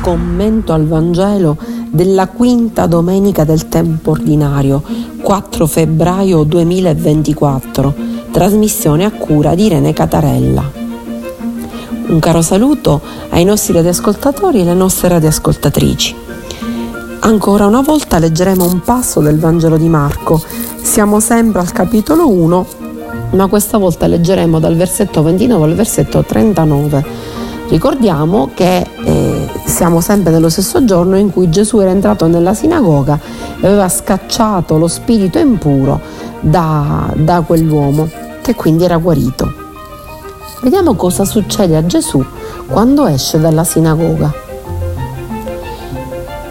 Commento al Vangelo della quinta domenica del tempo ordinario, 4 febbraio 2024, trasmissione a cura di Irene Catarella. Un caro saluto ai nostri radioascoltatori e alle nostre radioascoltatrici. Ancora una volta leggeremo un passo del Vangelo di Marco. Siamo sempre al capitolo 1, ma questa volta leggeremo dal versetto 29 al versetto 39 Ricordiamo che eh, siamo sempre nello stesso giorno in cui Gesù era entrato nella sinagoga e aveva scacciato lo spirito impuro da, da quell'uomo, che quindi era guarito. Vediamo cosa succede a Gesù quando esce dalla sinagoga.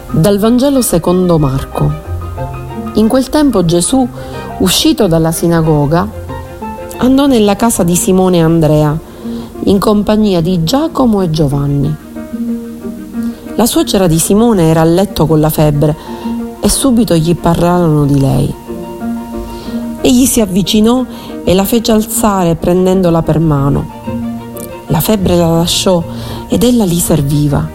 Dal Vangelo secondo Marco. In quel tempo Gesù, uscito dalla sinagoga, andò nella casa di Simone e Andrea in compagnia di Giacomo e Giovanni. La suocera di Simone era a letto con la febbre e subito gli parlarono di lei. Egli si avvicinò e la fece alzare prendendola per mano. La febbre la lasciò ed ella li serviva.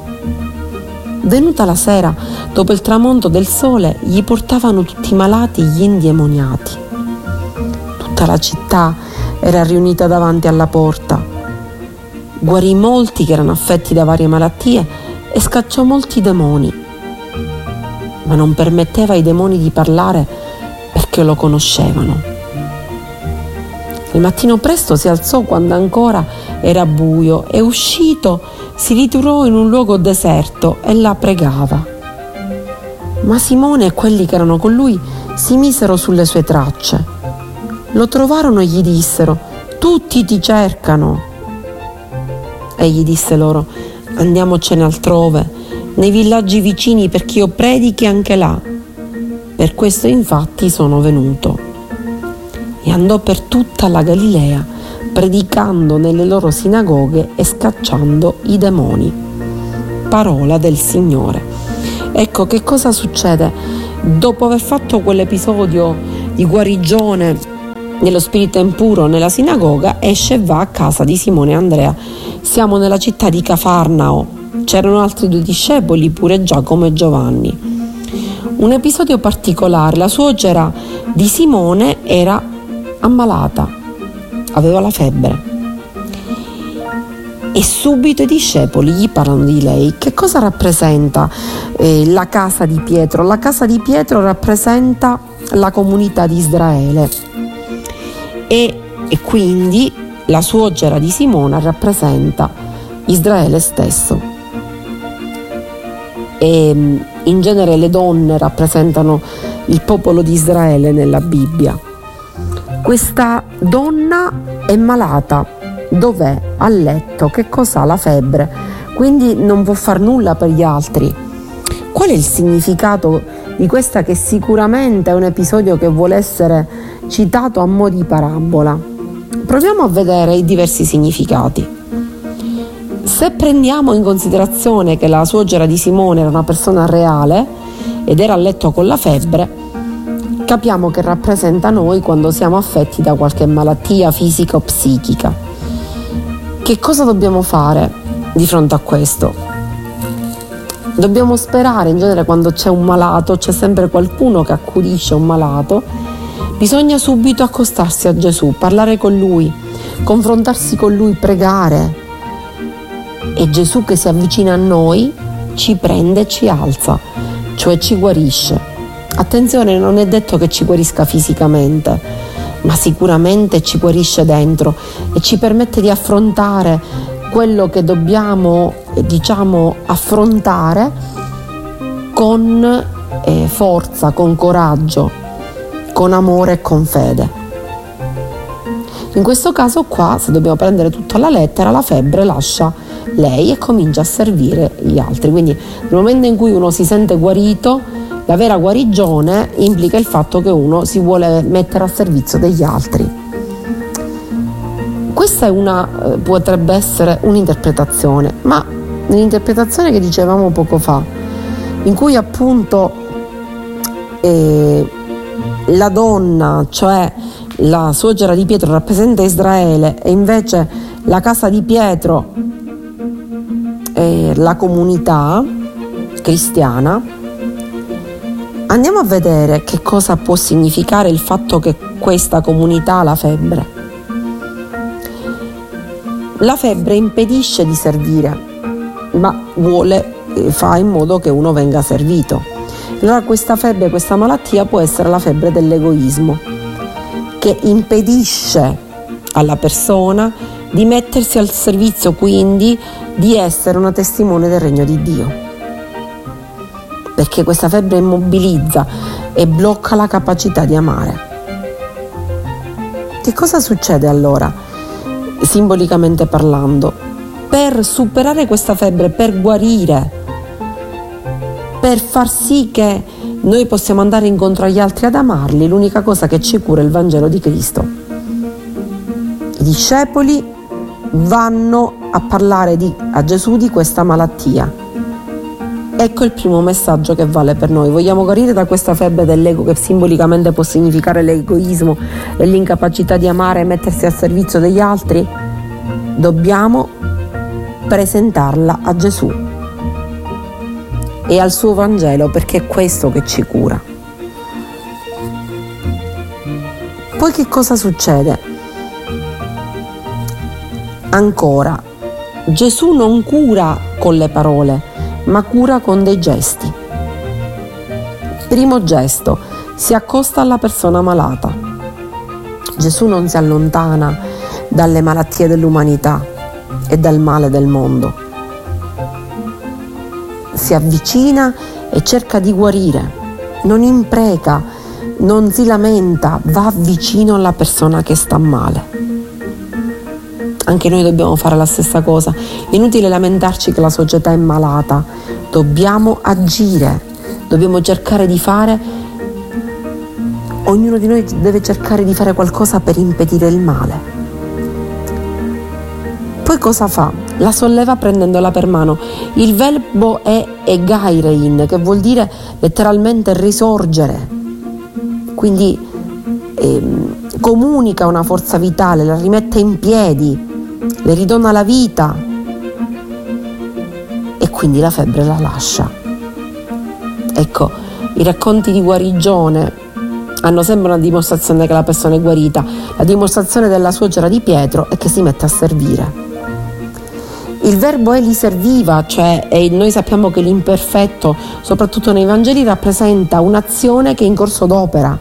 Venuta la sera, dopo il tramonto del sole, gli portavano tutti i malati gli indemoniati. Tutta la città era riunita davanti alla porta guarì molti che erano affetti da varie malattie e scacciò molti demoni, ma non permetteva ai demoni di parlare perché lo conoscevano. Il mattino presto si alzò quando ancora era buio e uscito si ritirò in un luogo deserto e la pregava. Ma Simone e quelli che erano con lui si misero sulle sue tracce. Lo trovarono e gli dissero, tutti ti cercano. Egli disse loro, andiamocene altrove, nei villaggi vicini perché io predichi anche là. Per questo infatti sono venuto. E andò per tutta la Galilea, predicando nelle loro sinagoghe e scacciando i demoni. Parola del Signore. Ecco che cosa succede dopo aver fatto quell'episodio di guarigione nello spirito impuro nella sinagoga, esce e va a casa di Simone e Andrea siamo nella città di Cafarnao. C'erano altri due discepoli, pure Giacomo e Giovanni. Un episodio particolare, la suocera di Simone era ammalata, aveva la febbre. E subito i discepoli gli parlano di lei. Che cosa rappresenta eh, la casa di Pietro? La casa di Pietro rappresenta la comunità di Israele e, e quindi la suocera di Simona rappresenta Israele stesso. E mm, in genere le donne rappresentano il popolo di Israele nella Bibbia. Questa donna è malata, dov'è? A letto, che cos'ha? La febbre, quindi non può far nulla per gli altri. Qual è il significato di questa che sicuramente è un episodio che vuole essere citato a mo' di parabola? Proviamo a vedere i diversi significati. Se prendiamo in considerazione che la suocera di Simone era una persona reale ed era a letto con la febbre, capiamo che rappresenta noi quando siamo affetti da qualche malattia fisica o psichica. Che cosa dobbiamo fare di fronte a questo? Dobbiamo sperare, in genere quando c'è un malato, c'è sempre qualcuno che accudisce un malato Bisogna subito accostarsi a Gesù, parlare con Lui, confrontarsi con Lui, pregare. E Gesù che si avvicina a noi ci prende e ci alza, cioè ci guarisce. Attenzione, non è detto che ci guarisca fisicamente, ma sicuramente ci guarisce dentro e ci permette di affrontare quello che dobbiamo, diciamo, affrontare con eh, forza, con coraggio, con amore e con fede. In questo caso qua, se dobbiamo prendere tutto alla lettera, la febbre lascia lei e comincia a servire gli altri. Quindi nel momento in cui uno si sente guarito, la vera guarigione implica il fatto che uno si vuole mettere a servizio degli altri. Questa una, eh, potrebbe essere un'interpretazione, ma nell'interpretazione che dicevamo poco fa, in cui appunto eh, la donna, cioè la suocera di Pietro, rappresenta Israele e invece la casa di Pietro è la comunità, cristiana, andiamo a vedere che cosa può significare il fatto che questa comunità ha la febbre. La febbre impedisce di servire, ma vuole, eh, fa in modo che uno venga servito. Allora questa febbre, questa malattia può essere la febbre dell'egoismo, che impedisce alla persona di mettersi al servizio quindi di essere una testimone del regno di Dio. Perché questa febbre immobilizza e blocca la capacità di amare. Che cosa succede allora, simbolicamente parlando? Per superare questa febbre, per guarire, per far sì che noi possiamo andare incontro agli altri ad amarli, l'unica cosa che ci cura è il Vangelo di Cristo. I discepoli vanno a parlare di, a Gesù di questa malattia. Ecco il primo messaggio che vale per noi. Vogliamo guarire da questa febbre dell'ego che simbolicamente può significare l'egoismo e l'incapacità di amare e mettersi al servizio degli altri? Dobbiamo presentarla a Gesù e al suo Vangelo perché è questo che ci cura. Poi che cosa succede? Ancora, Gesù non cura con le parole, ma cura con dei gesti. Primo gesto, si accosta alla persona malata. Gesù non si allontana dalle malattie dell'umanità e dal male del mondo. Si avvicina e cerca di guarire, non impreca, non si lamenta, va vicino alla persona che sta male anche noi dobbiamo fare la stessa cosa. È inutile lamentarci che la società è malata, dobbiamo agire, dobbiamo cercare di fare, ognuno di noi deve cercare di fare qualcosa per impedire il male. Poi cosa fa? La solleva prendendola per mano. Il verbo è egairein, che vuol dire letteralmente risorgere. Quindi eh, comunica una forza vitale, la rimette in piedi, le ridona la vita e quindi la febbre la lascia. Ecco, i racconti di guarigione hanno sempre una dimostrazione che la persona è guarita. La dimostrazione della suocera di Pietro è che si mette a servire. Il verbo è li serviva, cioè noi sappiamo che l'imperfetto, soprattutto nei Vangeli, rappresenta un'azione che è in corso d'opera.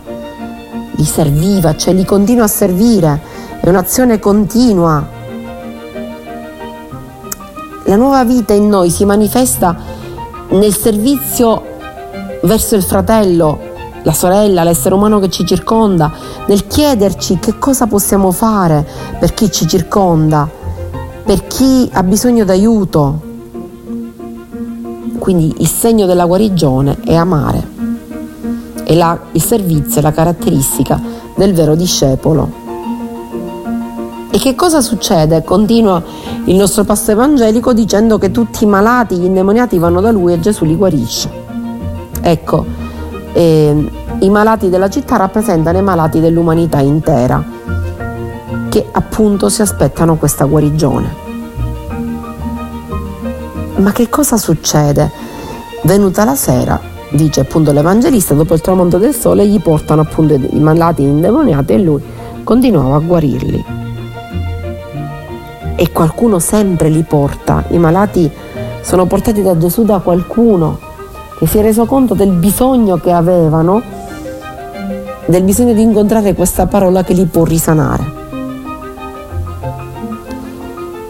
Li serviva, cioè li continua a servire, è un'azione continua, la nuova vita in noi si manifesta nel servizio verso il fratello, la sorella, l'essere umano che ci circonda, nel chiederci che cosa possiamo fare per chi ci circonda, per chi ha bisogno d'aiuto. Quindi il segno della guarigione è amare e la, il servizio è la caratteristica del vero discepolo. E che cosa succede? Continua il nostro pasto evangelico dicendo che tutti i malati, gli indemoniati vanno da lui e Gesù li guarisce. Ecco, eh, i malati della città rappresentano i malati dell'umanità intera, che appunto si aspettano questa guarigione. Ma che cosa succede? Venuta la sera, dice appunto l'Evangelista, dopo il tramonto del sole gli portano appunto i malati indemoniati e lui continuava a guarirli e qualcuno sempre li porta. I malati sono portati da Gesù da qualcuno che si è reso conto del bisogno che avevano, del bisogno di incontrare questa parola che li può risanare.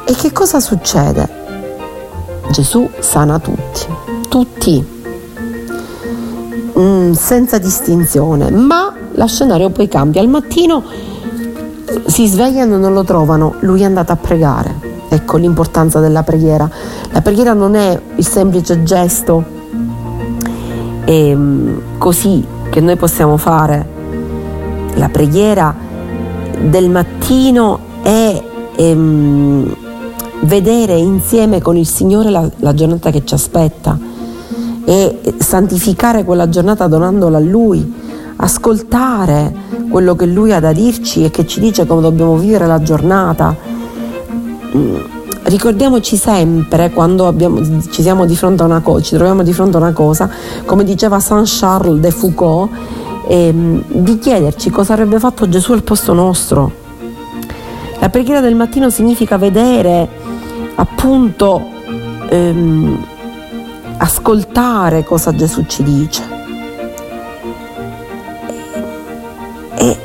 E che cosa succede? Gesù sana tutti, tutti, mm, senza distinzione, ma la scenario poi cambia. Al mattino si svegliano e non lo trovano, lui è andato a pregare. Ecco l'importanza della preghiera. La preghiera non è il semplice gesto eh, così che noi possiamo fare. La preghiera del mattino è ehm, vedere insieme con il Signore la, la giornata che ci aspetta e santificare quella giornata donandola a Lui ascoltare quello che lui ha da dirci e che ci dice come dobbiamo vivere la giornata, mm, ricordiamoci sempre quando abbiamo, ci cosa, ci troviamo di fronte a una cosa, come diceva Saint Charles de Foucault, ehm, di chiederci cosa avrebbe fatto Gesù al posto nostro. La preghiera del mattino significa vedere, appunto, ehm, ascoltare cosa Gesù ci dice. E,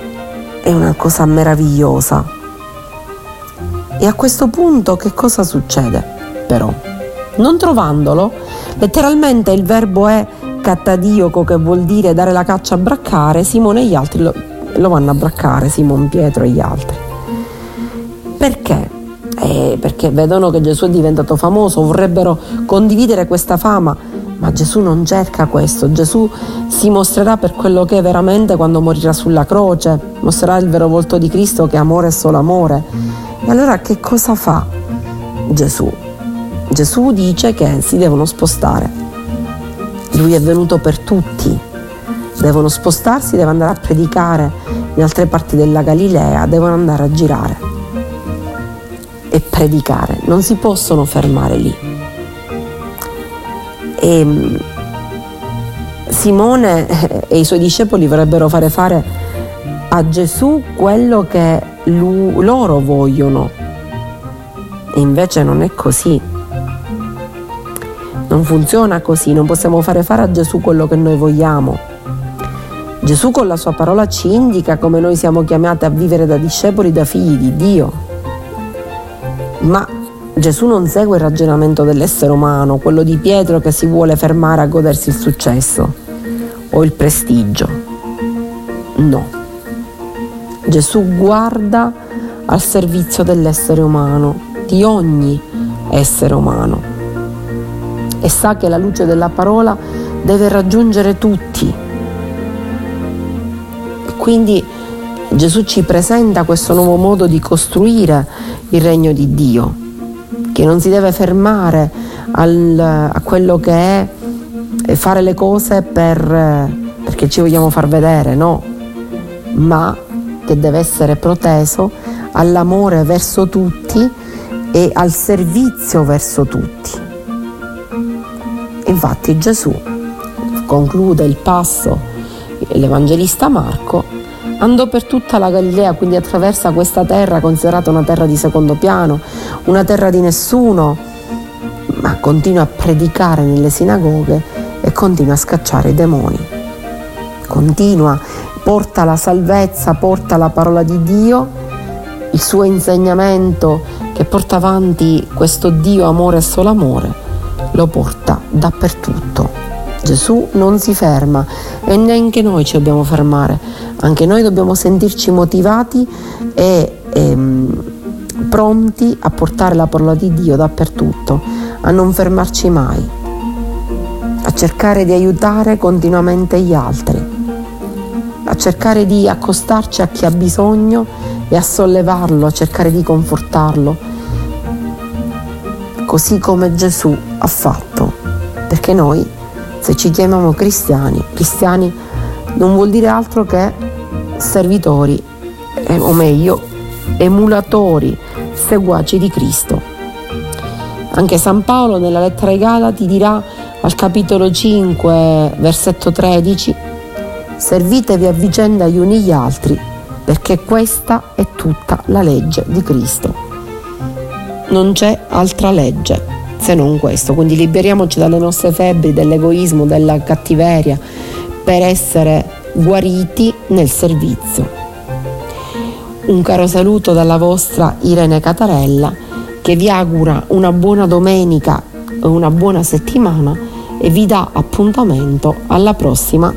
è una cosa meravigliosa. E a questo punto che cosa succede? Però, non trovandolo, letteralmente il verbo è cattadioco che vuol dire dare la caccia a braccare, Simone e gli altri lo, lo vanno a braccare, Simon Pietro e gli altri. Perché? Eh, perché vedono che Gesù è diventato famoso, vorrebbero condividere questa fama, ma Gesù non cerca questo, Gesù si mostrerà per quello che è veramente quando morirà sulla croce, mostrerà il vero volto di Cristo che amore è solo amore e allora che cosa fa Gesù? Gesù dice che si devono spostare. Lui è venuto per tutti. Devono spostarsi, deve andare a predicare in altre parti della Galilea, devono andare a girare predicare. Non si possono fermare lì. E ehm, Simone e i suoi discepoli vorrebbero fare fare a Gesù quello che lu- loro vogliono. E invece non è così. Non funziona così, non possiamo fare fare a Gesù quello che noi vogliamo. Gesù con la sua parola ci indica come noi siamo chiamati a vivere da discepoli, da figli di Dio. Ma Gesù non segue il ragionamento dell'essere umano, quello di Pietro che si vuole fermare a godersi il successo o il prestigio. No. Gesù guarda al servizio dell'essere umano, di ogni essere umano e sa che la luce della parola deve raggiungere tutti. Quindi Gesù ci presenta questo nuovo modo di costruire il regno di Dio, che non si deve fermare al, a quello che è fare le cose per, perché ci vogliamo far vedere, no, ma che deve essere proteso all'amore verso tutti e al servizio verso tutti. Infatti Gesù conclude il passo, l'Evangelista Marco, andò per tutta la Galilea, quindi attraversa questa terra considerata una terra di secondo piano, una terra di nessuno, ma continua a predicare nelle sinagoghe e continua a scacciare i demoni. Continua porta la salvezza, porta la parola di Dio, il suo insegnamento che porta avanti questo Dio amore e solo amore, lo porta dappertutto. Gesù non si ferma e neanche noi ci dobbiamo fermare, anche noi dobbiamo sentirci motivati e, ehm, pronti a portare la parola di Dio dappertutto, a non fermarci mai, a cercare di aiutare continuamente gli altri a cercare di accostarci a chi ha bisogno e a sollevarlo, a cercare di confortarlo, così come Gesù ha fatto. Perché noi, se ci chiamiamo cristiani, cristiani non vuol dire altro che servitori, eh, o meglio, emulatori, seguaci di Cristo. Anche San Paolo nella lettera ai Galati dirà al capitolo 5, versetto 13, servitevi a vicenda gli uni gli altri, perché questa è tutta la legge di Cristo. Non c'è altra legge se non questo, quindi liberiamoci dalle nostre febbri, dall'egoismo, dalla cattiveria, per essere guariti nel servizio. Un caro saluto dalla vostra Irene Catarella che vi augura una buona domenica e una buona settimana e vi dà appuntamento alla prossima